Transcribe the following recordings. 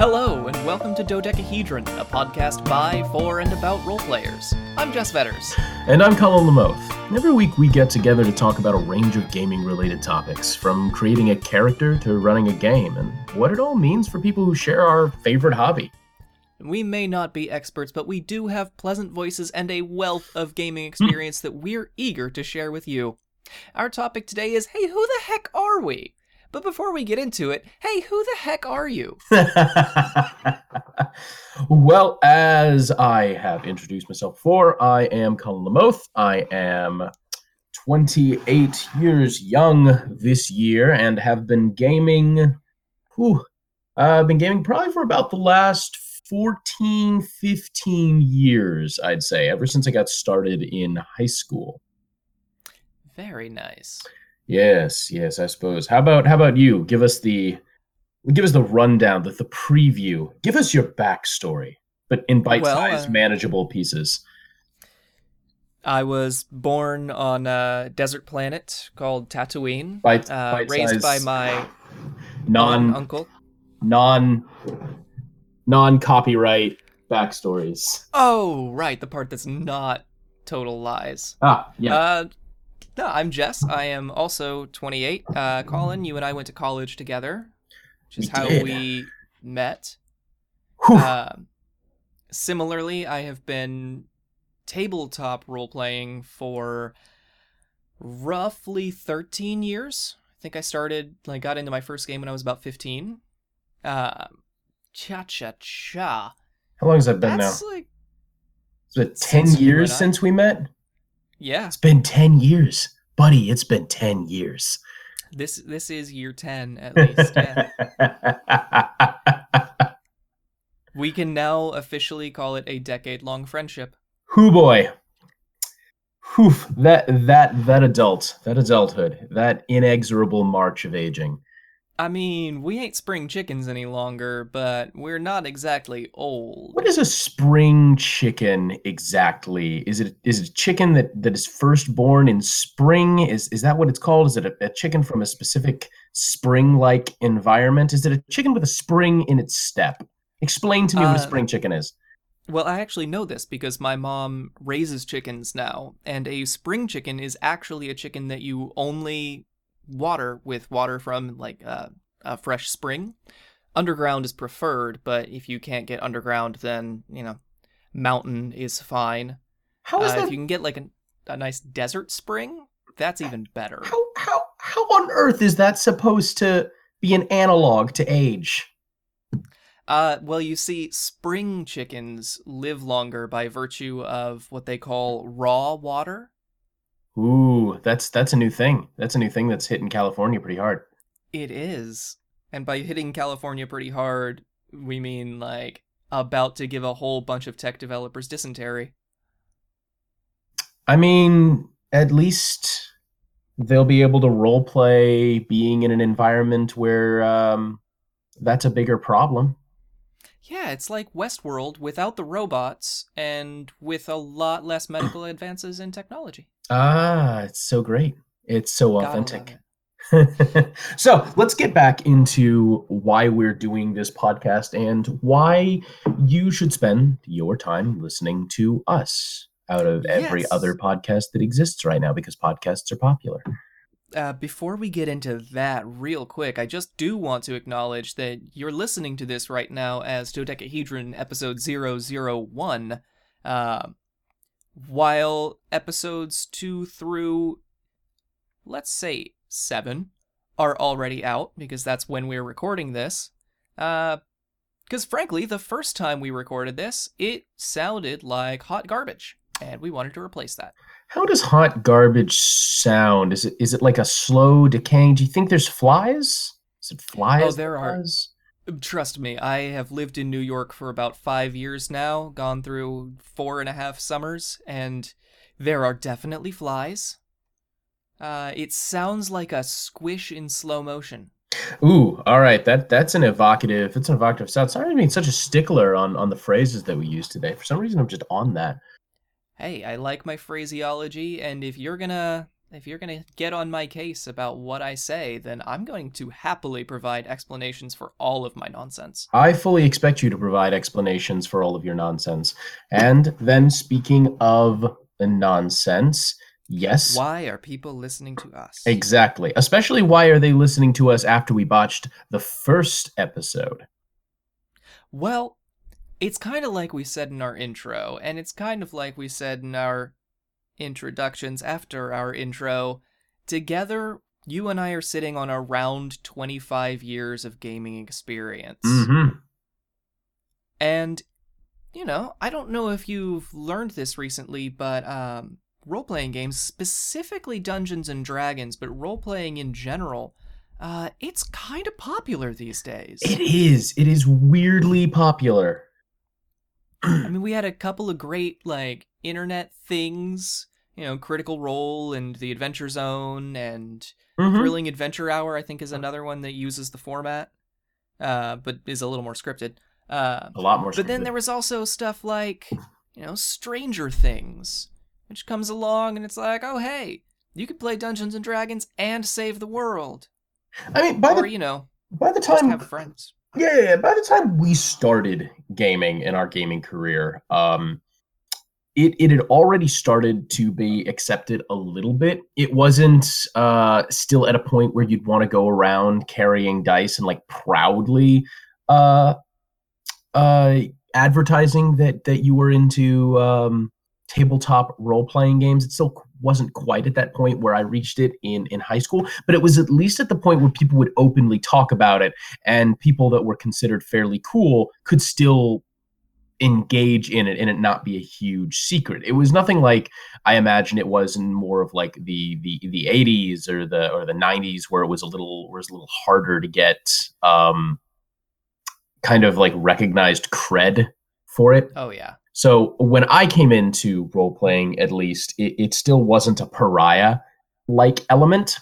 Hello, and welcome to Dodecahedron, a podcast by, for, and about roleplayers. I'm Jess Vetters. And I'm Colin Lamoth. Every week we get together to talk about a range of gaming related topics, from creating a character to running a game, and what it all means for people who share our favorite hobby. We may not be experts, but we do have pleasant voices and a wealth of gaming hmm. experience that we're eager to share with you. Our topic today is hey, who the heck are we? But before we get into it, hey, who the heck are you? well, as I have introduced myself before, I am Colin Lamoth. I am 28 years young this year and have been gaming. Whew, I've been gaming probably for about the last 14, 15 years, I'd say, ever since I got started in high school. Very nice. Yes, yes, I suppose. How about how about you? Give us the give us the rundown, the, the preview. Give us your backstory, but in bite-sized, well, uh, manageable pieces. I was born on a desert planet called Tatooine, bite, uh, raised by my non uncle, non non copyright backstories. Oh, right, the part that's not total lies. Ah, yeah. Uh, no, I'm Jess. I am also 28. Uh, Colin, you and I went to college together, which is we how did. we met. Uh, similarly, I have been tabletop role playing for roughly 13 years. I think I started, like, got into my first game when I was about 15. Uh, cha cha cha. How long has that been That's now? Like, it's been 10 years since we met? Yeah. It's been 10 years. Buddy, it's been 10 years. This this is year 10 at least. Yeah. we can now officially call it a decade long friendship. Whoo boy. Whew, that that that adult, that adulthood, that inexorable march of aging. I mean, we ain't spring chickens any longer, but we're not exactly old. What is a spring chicken exactly? Is it is it a chicken that, that is first born in spring? Is is that what it's called? Is it a, a chicken from a specific spring-like environment? Is it a chicken with a spring in its step? Explain to me uh, what a uh, spring chicken is. Well, I actually know this because my mom raises chickens now, and a spring chicken is actually a chicken that you only water with water from like uh, a fresh spring. Underground is preferred, but if you can't get underground, then you know, mountain is fine. How is uh, that? If you can get like a, a nice desert spring, that's even better. How how how on earth is that supposed to be an analog to age? Uh, well, you see, spring chickens live longer by virtue of what they call raw water. Ooh, that's that's a new thing. That's a new thing that's hitting California pretty hard. It is. And by hitting California pretty hard, we mean like about to give a whole bunch of tech developers dysentery. I mean, at least they'll be able to role play being in an environment where um, that's a bigger problem. Yeah, it's like Westworld without the robots and with a lot less medical advances in technology. Ah, it's so great. It's so authentic. It. so let's get back into why we're doing this podcast and why you should spend your time listening to us out of every yes. other podcast that exists right now because podcasts are popular. Uh, before we get into that real quick, I just do want to acknowledge that you're listening to this right now as Dodecahedron episode 001. Uh, while episodes 2 through, let's say, 7 are already out, because that's when we're recording this. Uh, because frankly, the first time we recorded this, it sounded like hot garbage, and we wanted to replace that. How does hot garbage sound? Is it is it like a slow decaying? Do you think there's flies? Is it flies? Oh, there are. Trust me, I have lived in New York for about five years now, gone through four and a half summers, and there are definitely flies. Uh, it sounds like a squish in slow motion. Ooh, all right. That that's an evocative. It's an evocative sound. Sorry to be such a stickler on on the phrases that we use today. For some reason, I'm just on that hey, I like my phraseology, and if you're gonna if you're going to get on my case about what I say, then I'm going to happily provide explanations for all of my nonsense. I fully expect you to provide explanations for all of your nonsense. And then, speaking of nonsense, yes. Why are people listening to us? Exactly. Especially, why are they listening to us after we botched the first episode? Well, it's kind of like we said in our intro, and it's kind of like we said in our introductions after our intro. Together, you and I are sitting on around 25 years of gaming experience. Mm-hmm. And, you know, I don't know if you've learned this recently, but um, role playing games, specifically Dungeons and Dragons, but role playing in general, uh, it's kind of popular these days. It is. It is weirdly popular. I mean, we had a couple of great, like, internet things you know, Critical Role and The Adventure Zone and Mhm. Thrilling Adventure Hour, I think, is another one that uses the format, uh, but is a little more scripted. Uh, A lot more. but then there was also stuff like, you know, Stranger Things, which comes along and it's like, oh, hey, you could play Dungeons and Dragons and save the world. I mean, by or, the you know, by the time have friends. Yeah, yeah, yeah. By the time we started gaming in our gaming career, um, it it had already started to be accepted a little bit. It wasn't uh, still at a point where you'd want to go around carrying dice and like proudly uh, uh, advertising that that you were into um, tabletop role playing games. It still wasn't quite at that point where I reached it in in high school, but it was at least at the point where people would openly talk about it and people that were considered fairly cool could still engage in it and it not be a huge secret. It was nothing like I imagine it was in more of like the the the 80s or the or the 90s where it was a little where it was a little harder to get um kind of like recognized cred for it. Oh, yeah. So when I came into role playing, at least it, it still wasn't a pariah like element.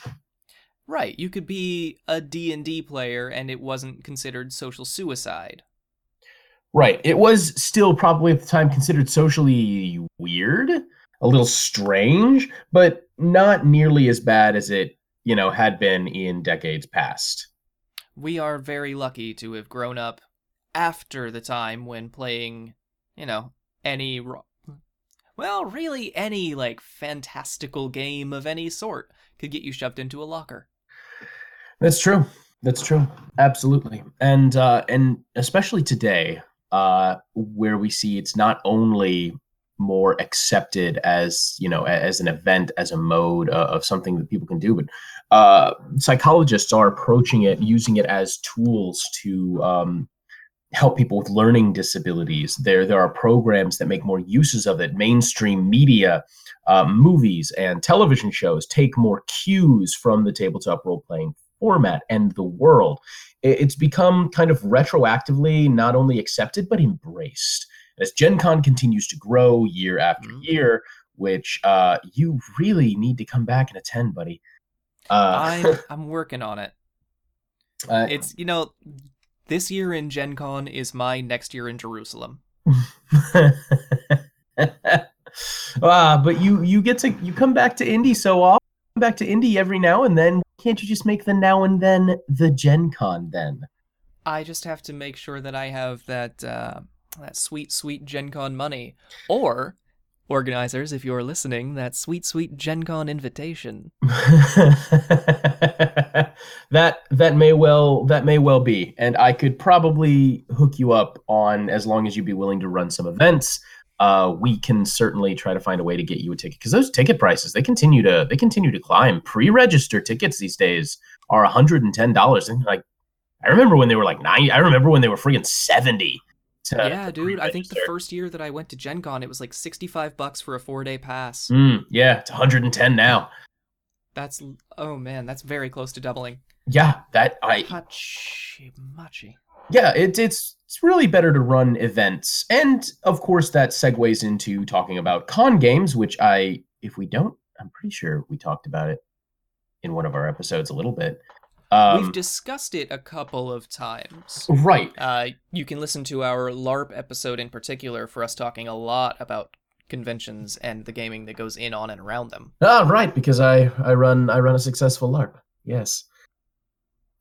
Right. You could be a D&D player and it wasn't considered social suicide. Right. It was still probably at the time considered socially weird, a little strange, but not nearly as bad as it, you know, had been in decades past. we are very lucky to have grown up after the time when playing, you know, any ro- well, really any like fantastical game of any sort could get you shoved into a locker. That's true. That's true. Absolutely. And uh and especially today, uh where we see it's not only more accepted as, you know, as an event, as a mode uh, of something that people can do, but uh psychologists are approaching it using it as tools to um help people with learning disabilities. There there are programs that make more uses of it. Mainstream media uh, movies and television shows take more cues from the tabletop role playing format and the world. It's become kind of retroactively not only accepted but embraced. As Gen Con continues to grow year after Mhm. year, which uh, you really need to come back and attend, buddy. Uh, I'm I'm working on it. uh, It's you know, this year in Gen Con is my next year in Jerusalem. ah, but you you get to you come back to Indy so often. Back to Indy every now and then. Can't you just make the now and then the Gen Con then? I just have to make sure that I have that uh, that sweet sweet Gen Con money or organizers if you're listening that sweet sweet Gen Con invitation. that that may well that may well be, and I could probably hook you up on as long as you'd be willing to run some events. Uh, we can certainly try to find a way to get you a ticket because those ticket prices they continue to they continue to climb. Pre-register tickets these days are hundred and ten dollars, and like I remember when they were like ninety. I remember when they were freaking seventy. yeah, dude. I think the first year that I went to Gen Con, it was like 65 bucks for a four day pass. Mm, yeah, it's 110 now. That's oh man, that's very close to doubling. Yeah, that I Hachi machi. Yeah, it, it's it's really better to run events, and of course that segues into talking about con games, which I, if we don't, I'm pretty sure we talked about it in one of our episodes a little bit. Um, We've discussed it a couple of times. right, Uh, you can listen to our LARP episode in particular for us talking a lot about conventions and the gaming that goes in on and around them. Ah, right, because I I run I run a successful LARP. Yes.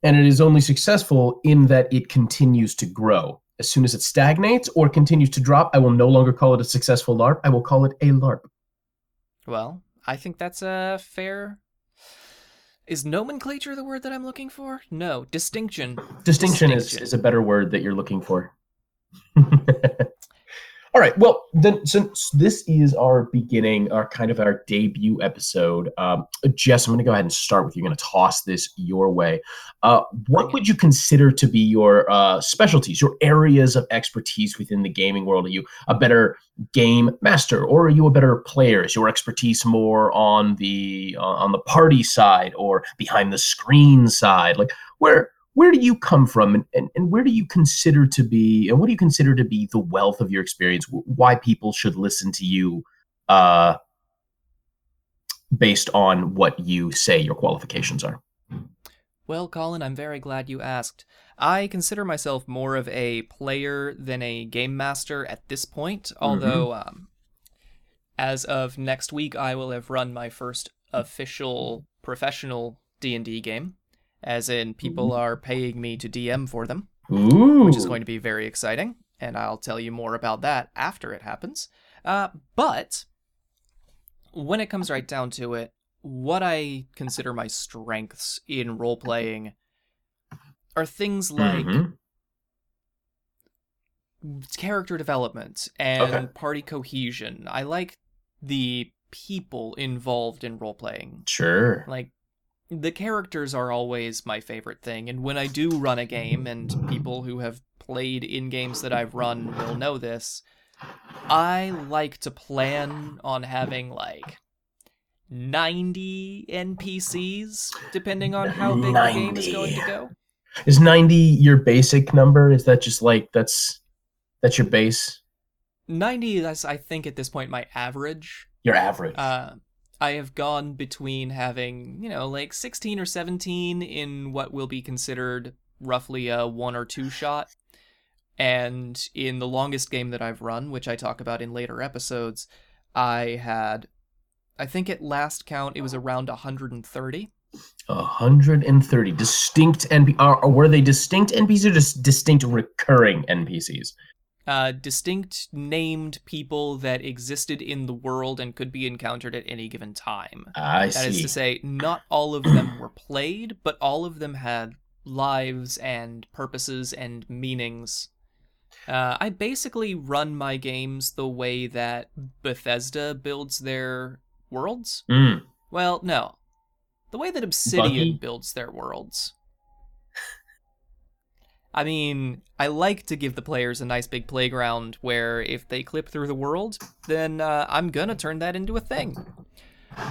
And it is only successful in that it continues to grow. As soon as it stagnates or continues to drop, I will no longer call it a successful LARP. I will call it a LARP. Well, I think that's a fair. Is nomenclature the word that I'm looking for? No, distinction. Distinction, Is, is a better word that you're looking for. All right. Well, then, since this is our beginning, our kind of our debut episode, um, Jess, I'm going to go ahead and start with you. Going to toss this your way. Uh, what would you consider to be your uh, specialties, your areas of expertise within the gaming world? Are you a better game master, or are you a better player? Is your expertise more on the uh, on the party side or behind the screen side? Like, where where do you come from and, and, and where do you consider to be and what do you consider to be the wealth of your experience? Why people should listen to you uh, based on what you say your qualifications are? Well colin i'm very glad you asked. I consider myself more of a player than a game master at this point although mm-hmm. um, as of next week i will have run my first official professional d&d game as in people Ooh. are paying me to DM for them, Ooh. which is going to be very exciting, and I'll tell you more about that after it happens. Uh, but when it comes right down to it, what I consider my strengths in role playing are things like mm-hmm. character development and okay. party cohesion. I like the people involved in role playing. Sure. Like the characters are always my favorite thing, and when I do run a game, and people who have played in games that I've run will know this, I like to plan on having like 90 NPCs, depending on how big 90. the game is going to go. Is 90 your basic number? Is that just like that's that's your base? 90 that's I think at this point my average. Your average. Uh I have gone between having, you know, like 16 or 17 in what will be considered roughly a one or two shot. And in the longest game that I've run, which I talk about in later episodes, I had, I think at last count, it was around 130. 130 distinct NPCs. Are, were they distinct NPCs or just distinct recurring NPCs? Uh, distinct named people that existed in the world and could be encountered at any given time. I that see. That is to say, not all of them were played, but all of them had lives and purposes and meanings. Uh, I basically run my games the way that Bethesda builds their worlds. Mm. Well, no. The way that Obsidian builds their worlds. I mean, I like to give the players a nice big playground where if they clip through the world, then uh, I'm gonna turn that into a thing.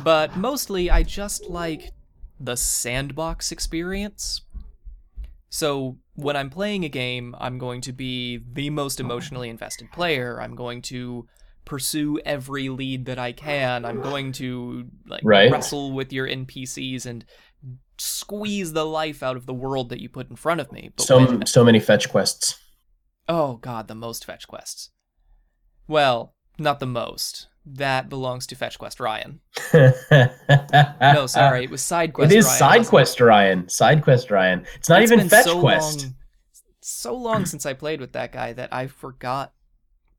But mostly, I just like the sandbox experience. So, when I'm playing a game, I'm going to be the most emotionally invested player. I'm going to pursue every lead that I can. I'm going to like right. wrestle with your NPCs and squeeze the life out of the world that you put in front of me. But so when, so many fetch quests. Oh god, the most fetch quests. Well, not the most. That belongs to Fetch Quest Ryan. no, sorry, it was Side Quest. It is Ryan, Side Quest Ryan. Side Quest Ryan. It's not it's even Fetch so Quest. Long, so long since I played with that guy that I forgot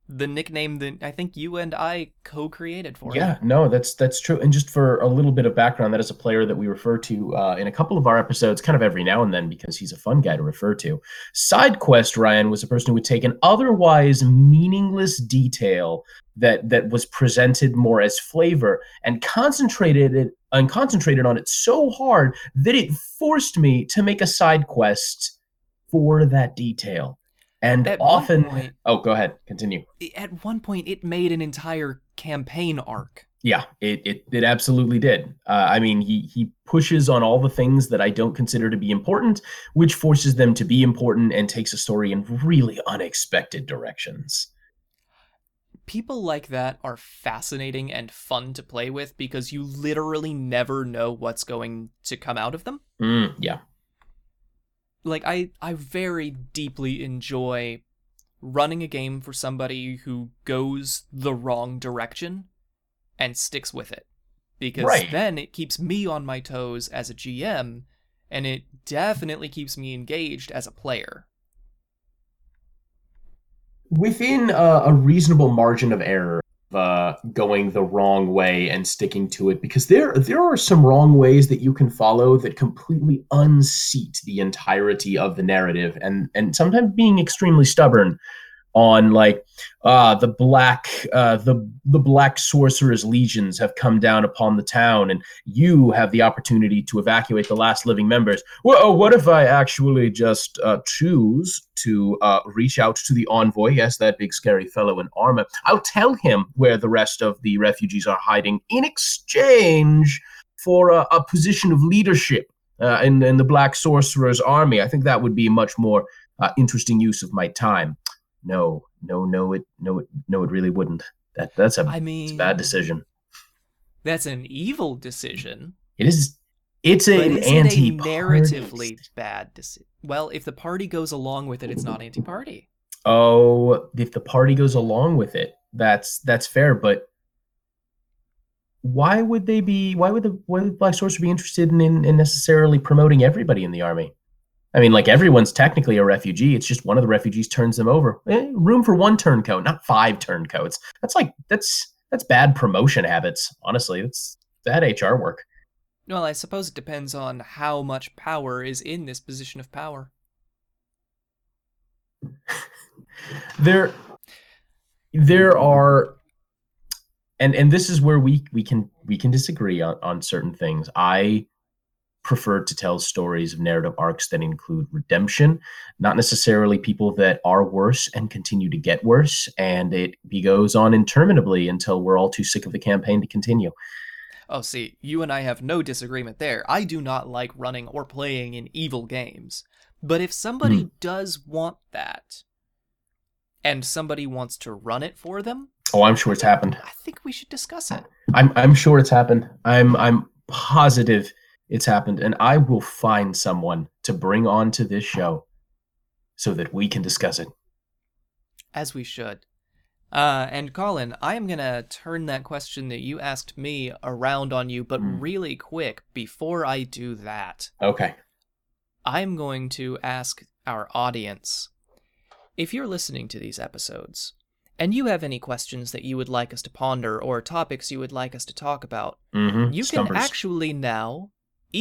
the nickname that I think you and I co-created for yeah, him. no, that's that's true. And just for a little bit of background, that is a player that we refer to uh, in a couple of our episodes, kind of every now and then, because he's a fun guy to refer to. Side quest Ryan was a person who would take an otherwise meaningless detail that that was presented more as flavor and concentrated it and concentrated on it so hard that it forced me to make a side quest for that detail and at often point, oh go ahead continue. At one point it made an entire campaign arc. Yeah it it, it absolutely did. Uh, i mean he he pushes on all the things that i don't consider to be important which forces them to be important and takes a story in really unexpected directions. People like that are fascinating and fun to play with because you literally never know what's going to come out of them. Mm, yeah like I I very deeply enjoy running a game for somebody who goes the wrong direction and sticks with it. Because Right. then it keeps me on my toes as a GM, and it definitely keeps me engaged as a player. within a, a reasonable margin of error uh, going the wrong way and sticking to it because there there are some wrong ways that you can follow that completely unseat the entirety of the narrative and and sometimes being extremely stubborn on like uh the black uh the the black sorcerer's legions have come down upon the town and you have the opportunity to evacuate the last living members. Well oh, what if i actually just uh, choose to uh, reach out to the envoy? Yes that big scary fellow in armor. I'll tell him where the rest of the refugees are hiding in exchange for a, a position of leadership uh, in, in the black sorcerer's army. I think that would be a much more uh, interesting use of my time no no no it no it no it really wouldn't that that's a, I mean, a bad decision That's an evil decision. it is it's an is it a anti narratively bad decision? Well, if the party goes along with it, it's not anti-party. oh if the party goes along with it that's that's fair but why would they be why would the why would black sorcerer be interested in, in, in necessarily promoting everybody in the army i mean like everyone's technically a refugee. It's just one of the refugees turns them over. Eh, room for one turncoat not five turncoats. That's like that's that's bad promotion habits honestly. That's bad hr work. Well, I suppose it depends on how much power is in this position of power. there there are and and this is where we we can we can disagree on on certain things. I prefer to tell stories of narrative arcs that include redemption not necessarily people that are worse and continue to get worse and it goes on interminably until we're all too sick of the campaign to continue Oh, see, you and I have no disagreement there. I do not like running or playing in evil games. But if somebody Hmm. does want that, and somebody wants to run it for them, oh i'm sure it's happened I think we should discuss it. i'm i'm sure it's happened i'm i'm positive it's happened and i will find someone to bring on to this show so that we can discuss it As we should. Uh, and Colin, I am gonna turn that question that you asked me around on you, but Hmm. really quick before I do that. okay I'm going to ask our audience if you're listening to these episodes and you have any questions that you would like us to ponder or topics you would like us to talk about, mm-hmm. you can actually now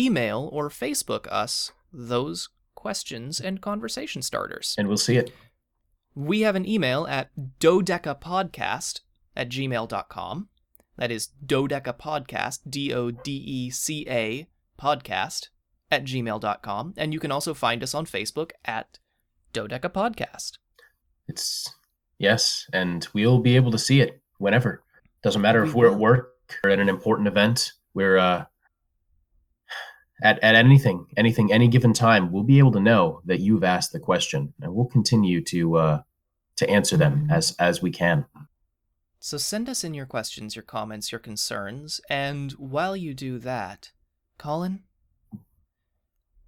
email or Facebook us those questions and conversation starters. and we'll see it We have an email at dodecapodcast at gmail.com. That is dodecapodcast, D O D E C A podcast at gmail.com. And you can also find us on Facebook at Dodeca Podcast. it's yes and we'll be able to see it whenever doesn't matter if we're at work or at an important event we're uh at, at anything anything any given time we'll be able to know that you've asked the question and we'll continue to uh to answer them as as we can So send us in your questions, your comments, your concerns, and while you do that, Colin,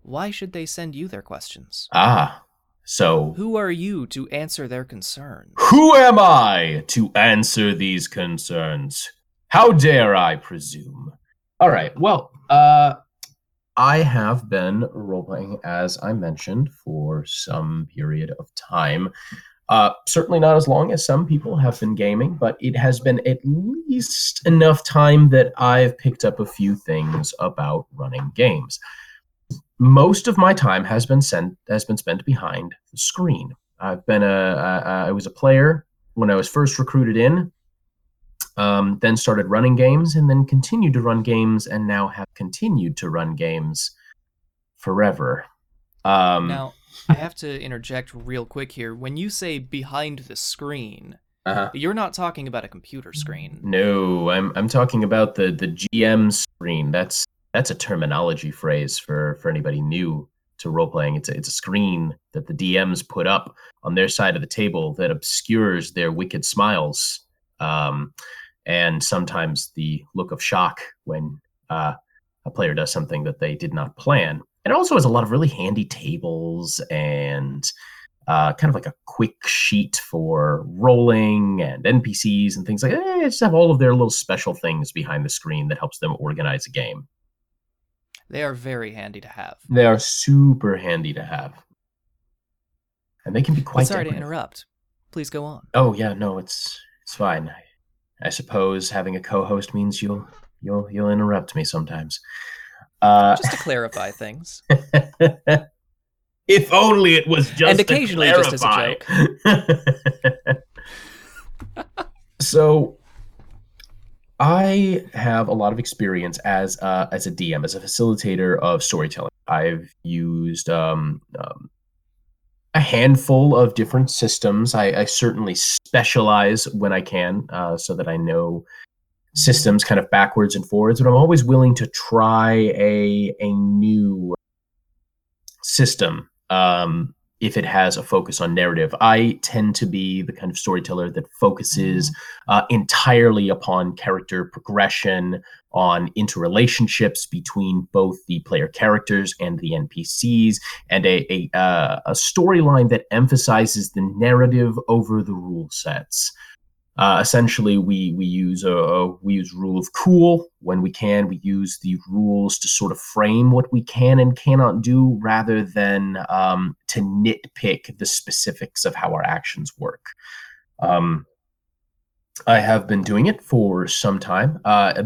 why should they send you their questions? ah so Who are you to answer their concerns? Who am I to answer these concerns? How dare I presume? All right. Well, uh, I have been roleplaying, as I mentioned, for some period of time. Uh, certainly not as long as some people have been gaming, but it has been at least enough time that I've picked up a few things about running games. Most of my time has been sent has been spent behind the screen. I've been a, a, a I was a player when I was first recruited in. Um, then started running games, and then continued to run games, and now have continued to run games forever. Um, Now, I have to interject real quick here. When you say behind the screen, uh-huh. you're not talking about a computer screen. No, I'm I'm talking about the the GM screen. That's that's a terminology phrase for for anybody new to role playing. It's a, it's a screen that the DMs put up on their side of the table that obscures their wicked smiles, um, and sometimes the look of shock when uh, a player does something that they did not plan. And it also has a lot of really handy tables and uh, kind of like a quick sheet for rolling and NPCs and things like that. They just have all of their little special things behind the screen that helps them organize a game. They are very handy to have. They are super handy to have. And they can be quite sorry to interrupt. Please go on. Oh yeah, no, it's it's fine. I, suppose having a co-host means you'll you'll you'll interrupt me sometimes. Uh, Just to clarify things. if only it was just And occasionally just as a joke. so, I have a lot of experience as uh, as a DM, as a facilitator of storytelling. I've used um, um, a handful of different systems. I, I certainly specialize when I can, uh, so that I know systems kind of backwards and forwards. But I'm always willing to try a a new system um, if it has a focus on narrative. I tend to be the kind of storyteller that focuses uh, entirely upon character progression, on interrelationships between both the player characters and the NPCs, and a a, uh, a storyline that emphasizes the narrative over the rule sets. Uh, essentially, we we use a, a we use rule of cool when we can. We use the rules to sort of frame what we can and cannot do, rather than um, to nitpick the specifics of how our actions work. Um, I have been doing it for some time. Uh,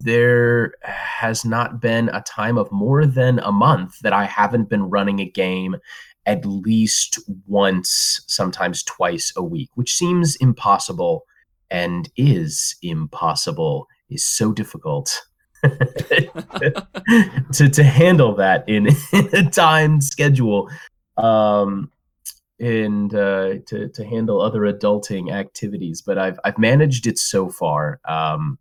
there has not been a time of more than a month that I haven't been running a game at least once, sometimes twice a week, which seems impossible and is impossible, is so difficult to, to handle that in, in a timed schedule. Um, and uh, to to handle other adulting activities, but I've I've managed it so far, um,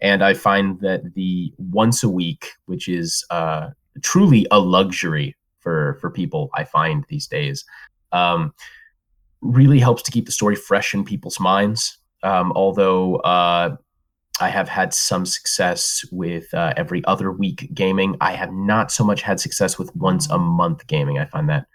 and I find that the once a week, which is uh, truly a luxury for for people, I find these days, um, really helps to keep the story fresh in people's minds. Um, although uh, I have had some success with uh, every other week gaming, I have not so much had success with once a month gaming. I find that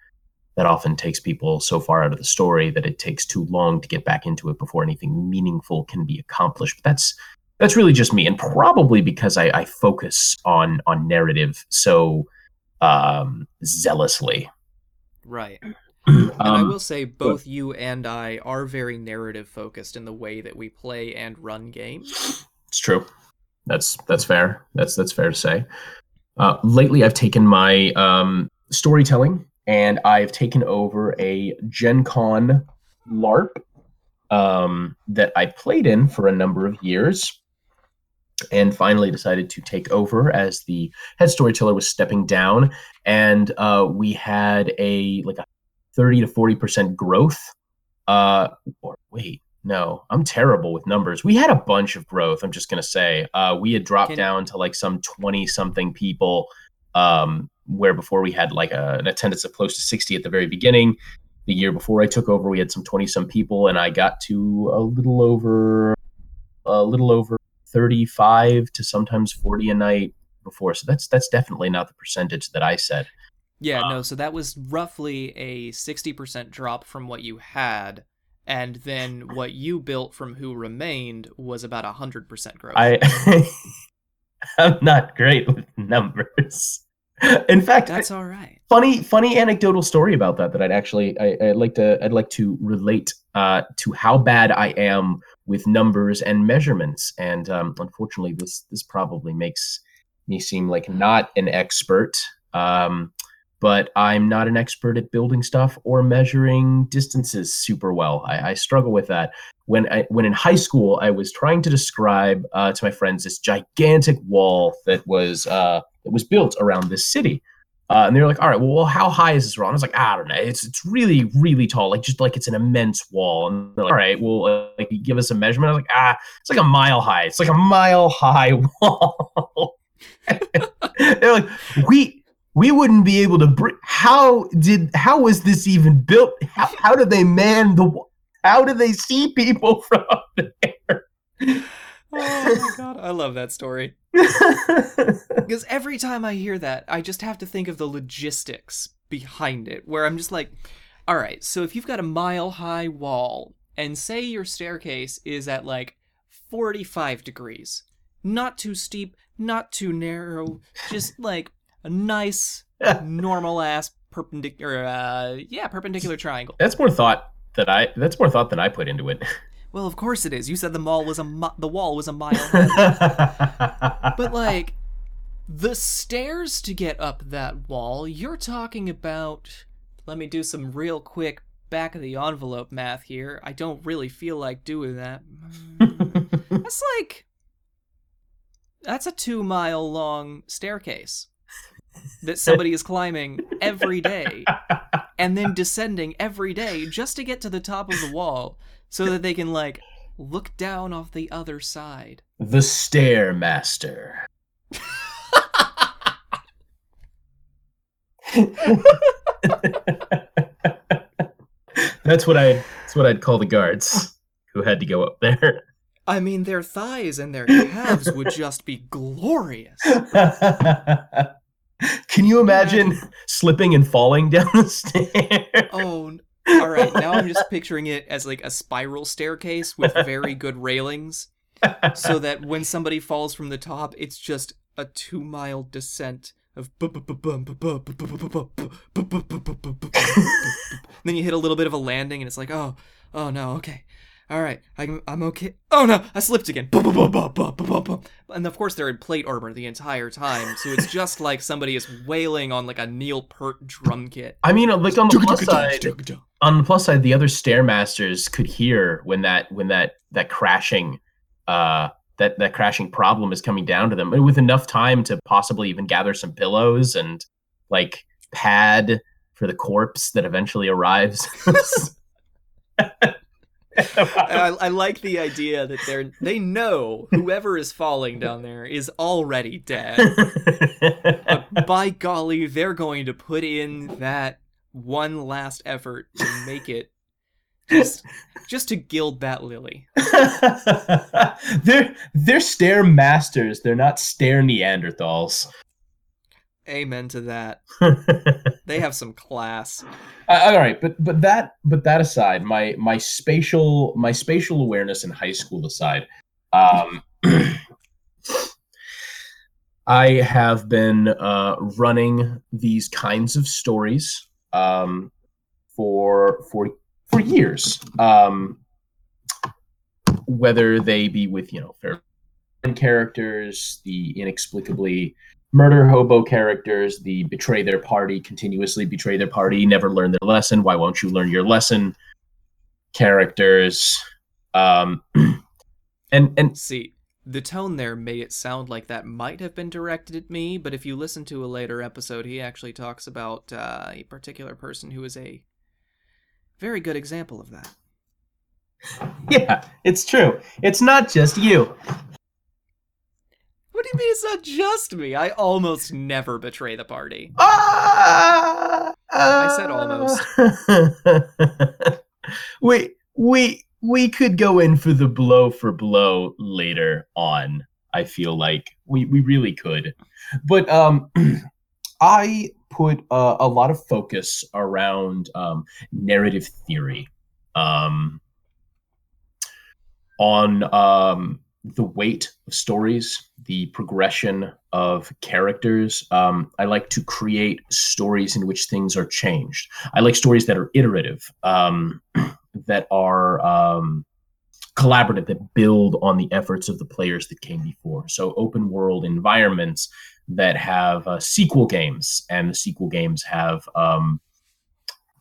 that often takes people so far out of the story that it takes too long to get back into it before anything meaningful can be accomplished. But that's that's really just me, and probably because I, I focus on on narrative so um, zealously. Right. And I Um, will say both you and I are very narrative focused in the way that we play and run games. It's true. That's that's fair. That's that's fair to say. Uh, lately, I've taken my um, storytelling and I've taken over a Gen Con LARP um, that I played in for a number of years, and finally decided to take over as the head storyteller was stepping down, and uh, we had a like a thirty to forty percent growth. Uh, or wait, no, I'm terrible with numbers. We had a bunch of growth. I'm just gonna say, uh, we had dropped Can- down to like some twenty something people, um, where before we had like a, an attendance of close to sixty at the very beginning. The year before I took over, we had some twenty some people, and I got to a little over, a little over thirty five to sometimes forty a night before. So that's that's definitely not the percentage that I said. Yeah, Uh, no, so that was roughly a 60% drop from what you had, and then what you built from who remained was about 100% growth. I I'm not great with numbers. In fact, That's all right. Funny funny anecdotal story about that that I'd actually I, I'd like to I'd like to relate uh, to how bad I am with numbers and measurements. And um, unfortunately, this this probably makes me seem like not an expert. Um, but I'm not an expert at building stuff or measuring distances super well. I, I struggle with that. When I when in high school, I was trying to describe uh, to my friends this gigantic wall that was uh, that was built around this city. Uh, and they were like, "All right, well, how high is this wall?" And I was like, "I don't know. It's it's really really tall, like just like it's an immense wall." And they're like, "All right, well, uh, like give us a measurement." I was like, "Ah, it's like a mile high. It's like a mile high wall." they're like, "We we wouldn't be able to. Br- how did how was this even built? How how do they man the? How do they see people from there?" Oh my god, I love that story. Because every time I hear that, I just have to think of the logistics behind it, where I'm just like, All right, so if you've got a mile high wall and say your staircase is at like 45 degrees, not too steep, not too narrow, just like a nice normal ass perpendicular uh yeah, perpendicular triangle. That's more thought that I that's more thought than I put into it. Well, of course it is. You said the mall was a mi- the wall was a mile but like the stairs to get up that wall, you're talking about let me do some real quick back of the envelope math here. I don't really feel like doing that. That's like that's a 2 mile long staircase that somebody is climbing every day and then descending every day just to get to the top of the wall so that they can like look down off the other side. the Stairmaster. that's what I that's what I'd call the guards who had to go up there. I mean, their thighs and their calves would just be glorious. Can you imagine slipping and falling down the stairs? Oh, all right. Now I'm just picturing it as like a spiral staircase with very good railings, so that when somebody falls from the top, it's just a two mile descent of. Then you hit a little bit of a landing, and it's like, oh, oh no, okay. All right, I'm, I'm okay. Oh no, I slipped again. And of course, they're in plate armor the entire time, so it's just like somebody is wailing on like a Neil Peart drum kit. I mean, like on the plus side, on the plus side, the other stairmasters could hear when that when that that crashing, uh, that that crashing problem is coming down to them, and with enough time to possibly even gather some pillows and like pad for the corpse that eventually arrives. I, I like the idea that they're they know whoever is falling down there is already dead. But by golly, they're going to put in that one last effort to make it just just to gild that lily. they're they're stair masters. They're not stair Neanderthals. Amen to that. They have some class. Uh, all right, but but that but that aside, my my spatial my spatial awareness in high school aside, um, I have been uh, running these kinds of stories um, for for for years. Um, whether they be with you know fair characters, the inexplicably murder hobo characters, the betray their party, continuously betray their party, never learn their lesson. Why won't you learn your lesson? Characters, um, and and See, the tone there made it sound like that might have been directed at me, but if you listen to a later episode, he actually talks about uh, a particular person who is a very good example of that. yeah, it's true. It's not just you. What do you mean it's not just me? I almost never betray the party. Ah, I said almost. we we we could go in for the blow for blow later on. I feel like we we really could, but um, I put uh, a lot of focus around um, narrative theory, um, on um the weight of stories, the progression of characters. Um, I like to create stories in which things are changed. I like stories that are iterative, um, that are um, collaborative, that build on the efforts of the players that came before. So, open world environments that have uh, sequel games, and the sequel games have um,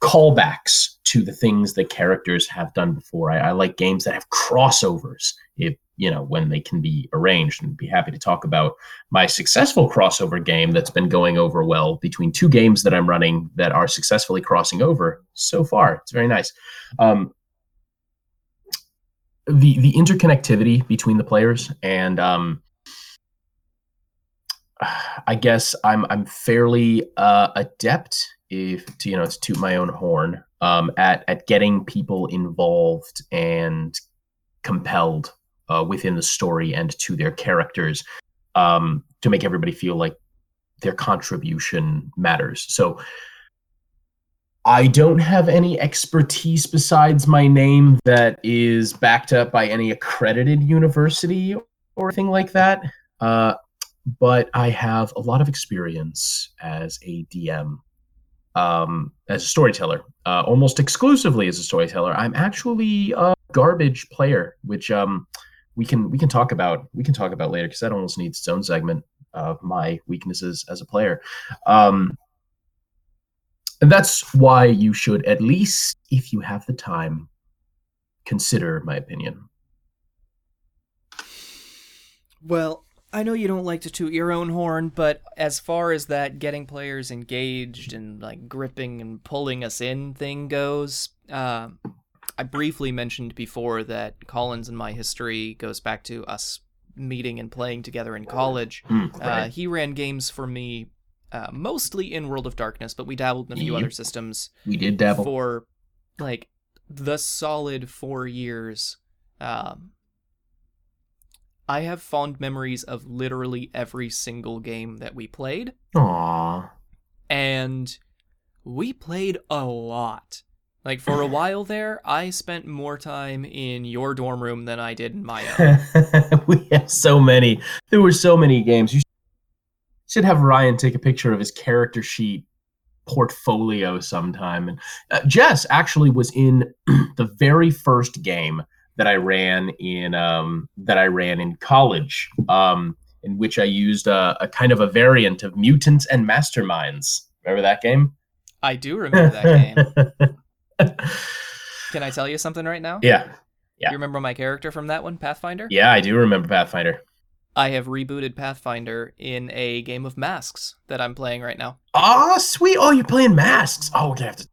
callbacks to the things that characters have done before. I, I like games that have crossovers. If you know when they can be arranged, and be happy to talk about my successful crossover game that's been going over well between two games that I'm running that are successfully crossing over so far. It's very nice. Um, the the interconnectivity between the players and um, I guess I'm I'm fairly uh, adept if to you know to toot my own horn um, at at getting people involved and compelled uh, within the story and to their characters um, to make everybody feel like their contribution matters. So I don't have any expertise besides my name that is backed up by any accredited university or anything like that. Uh, but I have a lot of experience as a DM, um, as a storyteller, uh, almost exclusively as a storyteller. I'm actually a garbage player, which um, we can we can talk about we can talk about later because that almost needs its own segment of my weaknesses as a player. Um, and that's why you should, at least if you have the time, consider my opinion. Well, I know you don't like to toot your own horn, but as far as that getting players engaged and like gripping and pulling us in thing goes, uh, I briefly mentioned before that Colin's and my history goes back to us meeting and playing together in college. Mm, Uh, he ran games for me uh, mostly in World of Darkness, but we dabbled in a few Yep. other systems we did dabble. for like the solid four years. Um, I have fond memories of literally every single game that we played, Aww. and we played a lot. Like for a while there, I spent more time in your dorm room than I did in my own. we have so many. There were so many games. You should have Ryan take a picture of his character sheet portfolio sometime. And uh, Jess actually was in the very first game that I ran in um, that I ran in college, um, in which I used a, a kind of a variant of Mutants and Masterminds. Remember that game? I do remember that game. Can I tell you something right now? yeah, yeah. You remember my character from that one, Pathfinder? yeah, I do remember Pathfinder. I have rebooted Pathfinder in a game of masks that I'm playing right now. Oh, sweet. Oh, you're playing masks. Oh, we're gonna have to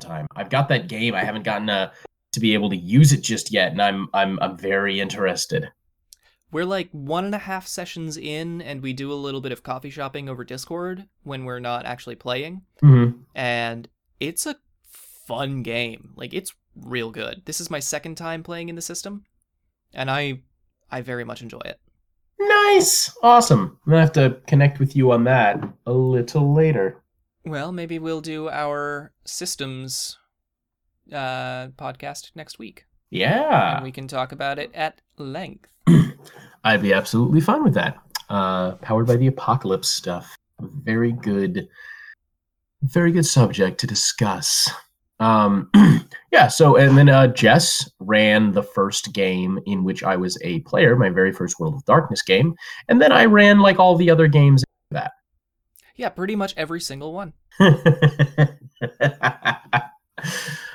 time. I've got that game. I haven't gotten uh, to be able to use it just yet, and I'm I'm I'm very interested. We're like one and a half sessions in, and we do a little bit of coffee shopping over Discord when we're not actually playing. Mm-hmm. And it's a fun game. Like, it's real good. This is my second time playing in the system, and I I very much enjoy it. Nice, awesome. I'm gonna have to connect with you on that a little later. Well, maybe we'll do our systems uh, podcast next week, Yeah, and we can talk about it at length. I'd be absolutely fine with that. Uh, powered by the apocalypse stuff. Very good, very good subject to discuss. Um, yeah. So, and then uh, Jess ran the first game in which I was a player, my very first World of Darkness game, and then I ran like all the other games. That. Yeah, pretty much every single one. uh,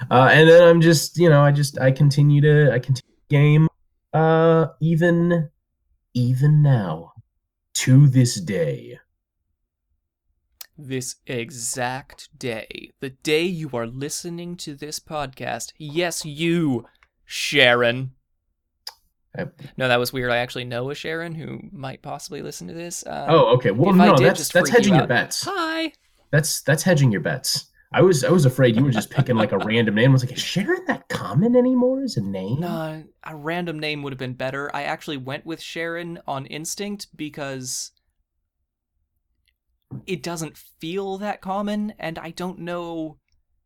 and then I'm just, you know, I just I continue to I continue to game uh even even now to this day. This exact day, the day you are listening to this podcast, yes, you, Sharon. No, that was weird. I actually know a Sharon who might possibly listen to this. Uh, Oh, okay. Well, no, did that's that's freak you hedging your bets. Hi. That's that's hedging your bets. I was I was afraid you were just picking like a random name. I was like, is Sharon that common anymore as a name? No, a random name would have been better. I actually went with Sharon on instinct because it doesn't feel that common, and I don't know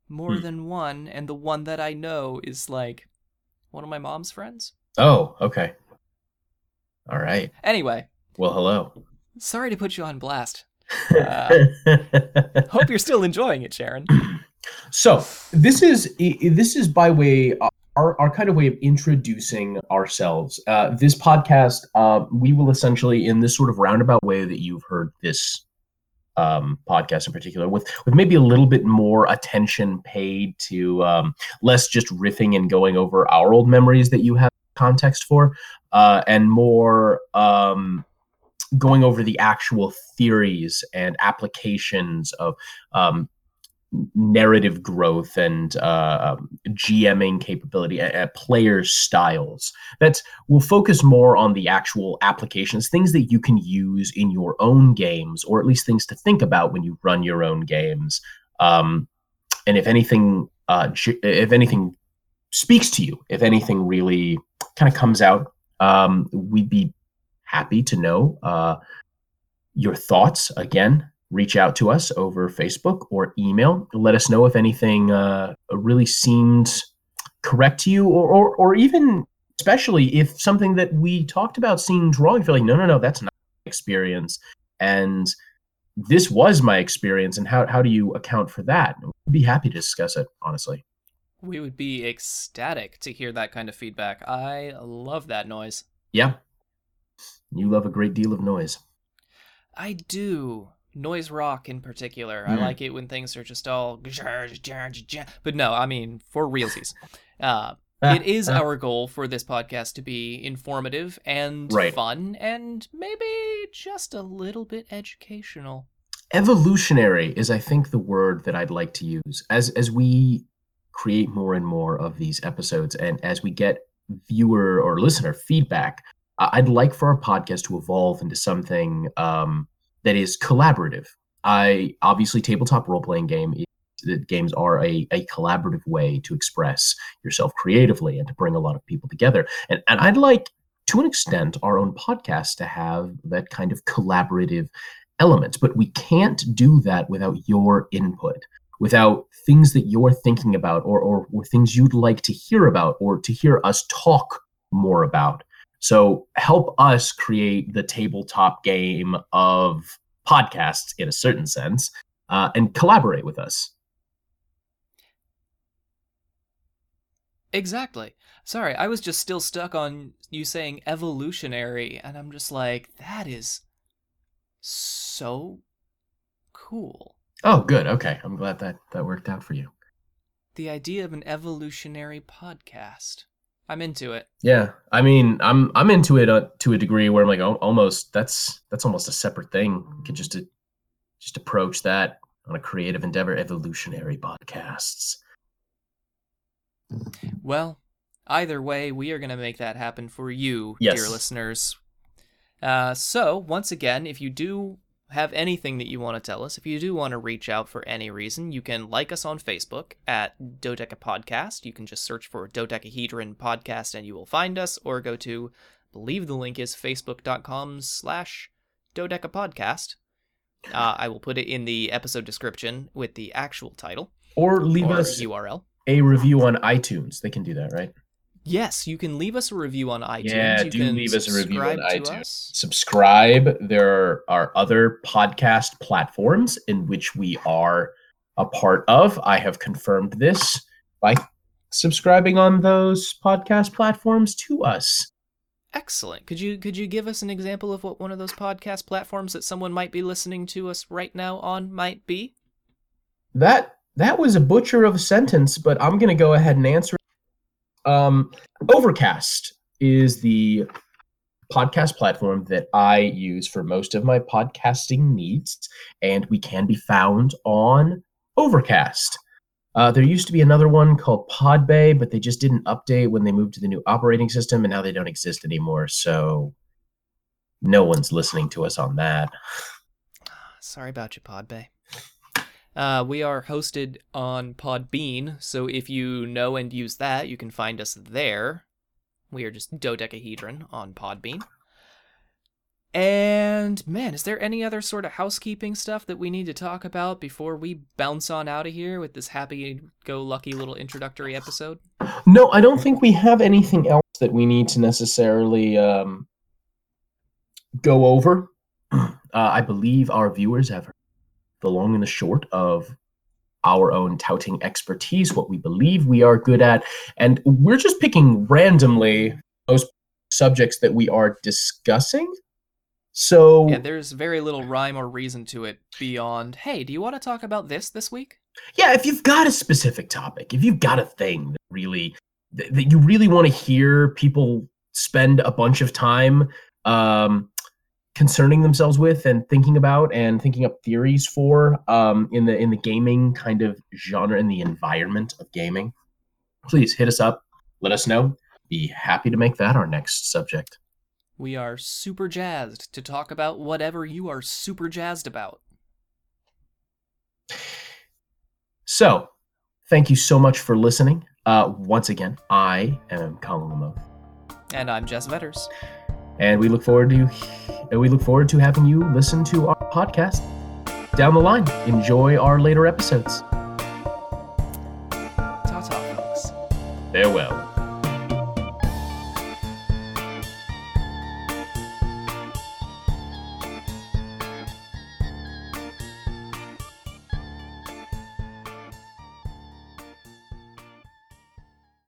more Hmm. than one, and the one that I know is like one of my mom's friends. Oh, okay. All right. Anyway, Well, hello. sorry to put you on blast. Uh, Hope you're still enjoying it, Sharon. so this is this is by way our, our kind of way of introducing ourselves. Uh, this podcast, uh, we will essentially, in this sort of roundabout way that you've heard this um, podcast in particular, with with maybe a little bit more attention paid to um, less just riffing and going over our old memories that you have context for, uh, and more um, going over the actual theories and applications of um, narrative growth and uh, um, GMing capability, uh, uh, player styles. That will focus more on the actual applications, things that you can use in your own games, or at least things to think about when you run your own games. Um, and if anything, uh, if anything speaks to you, if anything really kind of comes out, um, we'd be happy to know uh, your thoughts. Again, reach out to us over Facebook or email. Let us know if anything uh, really seemed correct to you, or, or, or even especially if something that we talked about seemed wrong. You feel like, no, no, no, that's not my experience. And this was my experience. And how, how do you account for that? We'd be happy to discuss it, honestly. We would be ecstatic to hear that kind of feedback. I love that noise. Yeah. You love a great deal of noise. I do noise rock in particular. Mm. I like it when things are just all. But no, I mean for realsies. Uh, it is our goal for this podcast to be informative and right. fun, and maybe just a little bit educational. Evolutionary is, I think, the word that I'd like to use as as we create more and more of these episodes, and as we get viewer or listener feedback. I'd like for our podcast to evolve into something um, that is collaborative. I obviously tabletop role playing game games are a, a collaborative way to express yourself creatively and to bring a lot of people together. And and I'd like to an extent our own podcast to have that kind of collaborative elements, but we can't do that without your input, without things that you're thinking about or or, or things you'd like to hear about or to hear us talk more about. So help us create the tabletop game of podcasts in a certain sense uh, and collaborate with us. Exactly. Sorry, I was just still stuck on you saying evolutionary, and I'm just like, that is so cool. Oh, good. Okay. I'm glad that that worked out for you. The idea of an evolutionary podcast. I'm into it. Yeah, I mean, I'm I'm into it uh, to a degree where I'm like, oh, almost that's that's almost a separate thing. You could just uh, just approach that on a creative endeavor, evolutionary podcasts. Well, either way, we are going to make that happen for you, yes. dear listeners. Uh, so, once again, if you do have anything that you want to tell us, if you do want to reach out for any reason, you can like us on Facebook at Dodeca Podcast. You can just search for Dodecahedron Podcast and you will find us, or go to, I believe the link is facebook.com slash Dodeca Podcast. Uh, I will put it in the episode description with the actual title. Or leave or us URL. a review on iTunes. They can do that, right? Yes, you can leave us a review on iTunes. Yeah, you do leave us a review on iTunes. Us. Subscribe. There are other podcast platforms in which we are a part of. I have confirmed this by subscribing on those podcast platforms to us. Excellent. Could you could you give us an example of what one of those podcast platforms that someone might be listening to us right now on might be? That that was a butcher of a sentence, but I'm going to go ahead and answer um, Overcast is the podcast platform that I use for most of my podcasting needs, and we can be found on Overcast. Uh, there used to be another one called Podbay, but they just didn't update when they moved to the new operating system, and now they don't exist anymore. So no one's listening to us on that. Sorry about you, Podbay. Uh, we are hosted on Podbean, so if you know and use that, you can find us there. We are just Dodecahedron on Podbean. And man, is there any other sort of housekeeping stuff that we need to talk about before we bounce on out of here with this happy go lucky little introductory episode? No, I don't think we have anything else that we need to necessarily um, go over. Uh, I believe our viewers have the long and the short of our own touting expertise, what we believe we are good at. And we're just picking randomly those subjects that we are discussing. So yeah, there's very little rhyme or reason to it beyond, hey, do you want to talk about this this week? Yeah, if you've got a specific topic, if you've got a thing that really that you really want to hear people spend a bunch of time um, concerning themselves with and thinking about and thinking up theories for um, in the in the gaming kind of genre in the environment of gaming. Please hit us up. Let us know. Be happy to make that our next subject. We are super jazzed to talk about whatever you are super jazzed about. So thank you so much for listening. Uh, once again i am colin lamoth and i'm jess vetters and we look forward to we look forward to having you listen to our podcast down the line. Enjoy our later episodes.